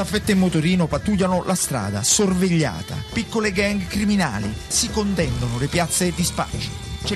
Staffette e motorino pattugliano la strada, sorvegliata. Piccole gang criminali si contendono le piazze e dispacci.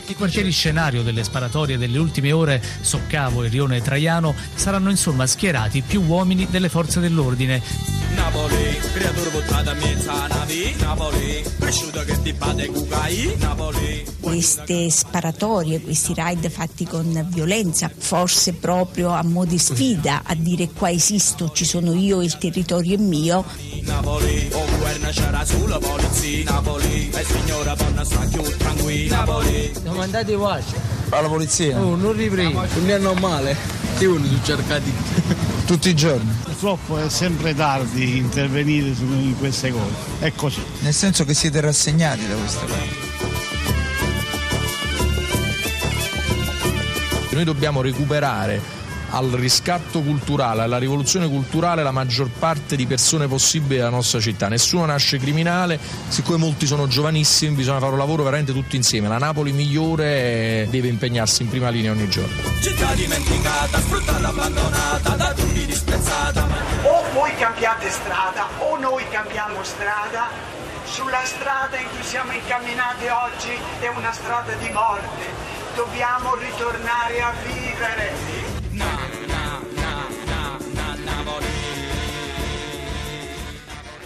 I quartieri scenario delle sparatorie delle ultime ore, Soccavo e Rione Traiano, saranno insomma schierati più uomini delle forze dell'ordine. Napoli, creatura buttata mezza navi, Napoli, cresciuto che ti bate cucai, Napoli. Queste sparatorie, questi raid fatti con violenza, forse proprio a mo' di sfida, a dire qua esisto, ci sono io, il territorio è mio. Napoli, o guerra c'era sulla polizia, Napoli, e signora donna sta più tranquilla, Napoli. Siamo andati quasi. Alla polizia? Oh, non riprendo. Non è normale. Che uno su cercati Tutti i giorni. Purtroppo è sempre tardi intervenire su queste cose. È così. Nel senso che siete rassegnati da queste cose. Noi dobbiamo recuperare al riscatto culturale, alla rivoluzione culturale la maggior parte di persone possibili della nostra città. Nessuno nasce criminale, siccome molti sono giovanissimi bisogna fare un lavoro veramente tutti insieme. La Napoli migliore deve impegnarsi in prima linea ogni giorno. Città dimenticata, sfruttata, abbandonata, cambiamo strada. Sulla strada in cui siamo incamminati oggi è una strada di morte. Dobbiamo ritornare a vivere.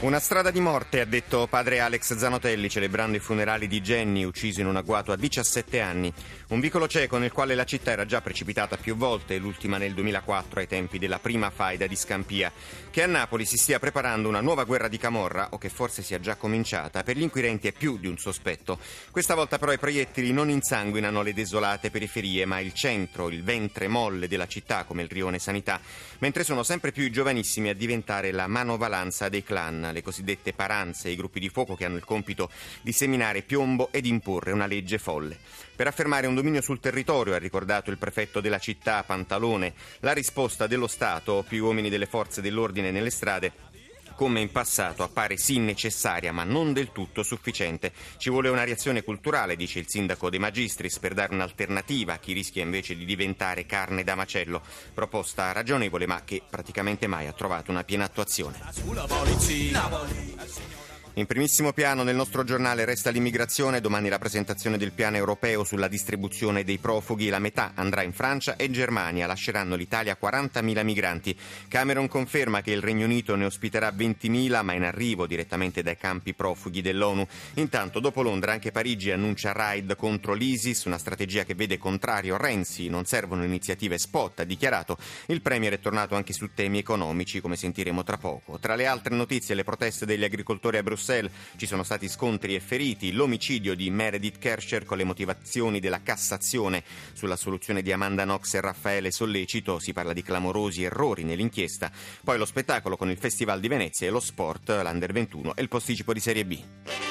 Una strada di morte, ha detto padre Alex Zanotelli celebrando i funerali di Jenny, ucciso in un agguato a 17 anni. Un vicolo cieco nel quale la città era già precipitata più volte, l'ultima nel 2004 ai tempi della prima faida di Scampia. Che a Napoli si stia preparando una nuova guerra di Camorra, o che forse sia già cominciata, per gli inquirenti è più di un sospetto. Questa volta però i proiettili non insanguinano le desolate periferie, ma il centro, il ventre molle della città, come il rione Sanità, mentre sono sempre più i giovanissimi a diventare la manovalanza dei clan le cosiddette paranze, i gruppi di fuoco che hanno il compito di seminare piombo ed imporre una legge folle. Per affermare un dominio sul territorio, ha ricordato il prefetto della città Pantalone, la risposta dello Stato, più uomini delle forze dell'ordine nelle strade, come in passato appare sì necessaria ma non del tutto sufficiente. Ci vuole una reazione culturale, dice il sindaco De Magistris, per dare un'alternativa a chi rischia invece di diventare carne da macello. Proposta ragionevole ma che praticamente mai ha trovato una piena attuazione. In primissimo piano nel nostro giornale resta l'immigrazione, domani la presentazione del piano europeo sulla distribuzione dei profughi, la metà andrà in Francia e Germania, lasceranno l'Italia 40.000 migranti. Cameron conferma che il Regno Unito ne ospiterà 20.000 ma in arrivo direttamente dai campi profughi dell'ONU. Intanto dopo Londra anche Parigi annuncia raid contro l'ISIS, una strategia che vede contrario Renzi, non servono iniziative spot, ha dichiarato. Il Premier è tornato anche su temi economici come sentiremo tra poco. Tra le altre notizie le proteste degli agricoltori a Bruxelles. Ci sono stati scontri e feriti, l'omicidio di Meredith Kerscher con le motivazioni della Cassazione. Sulla soluzione di Amanda Knox e Raffaele Sollecito, si parla di clamorosi errori nell'inchiesta, poi lo spettacolo con il Festival di Venezia e lo sport, l'Under 21 e il posticipo di Serie B.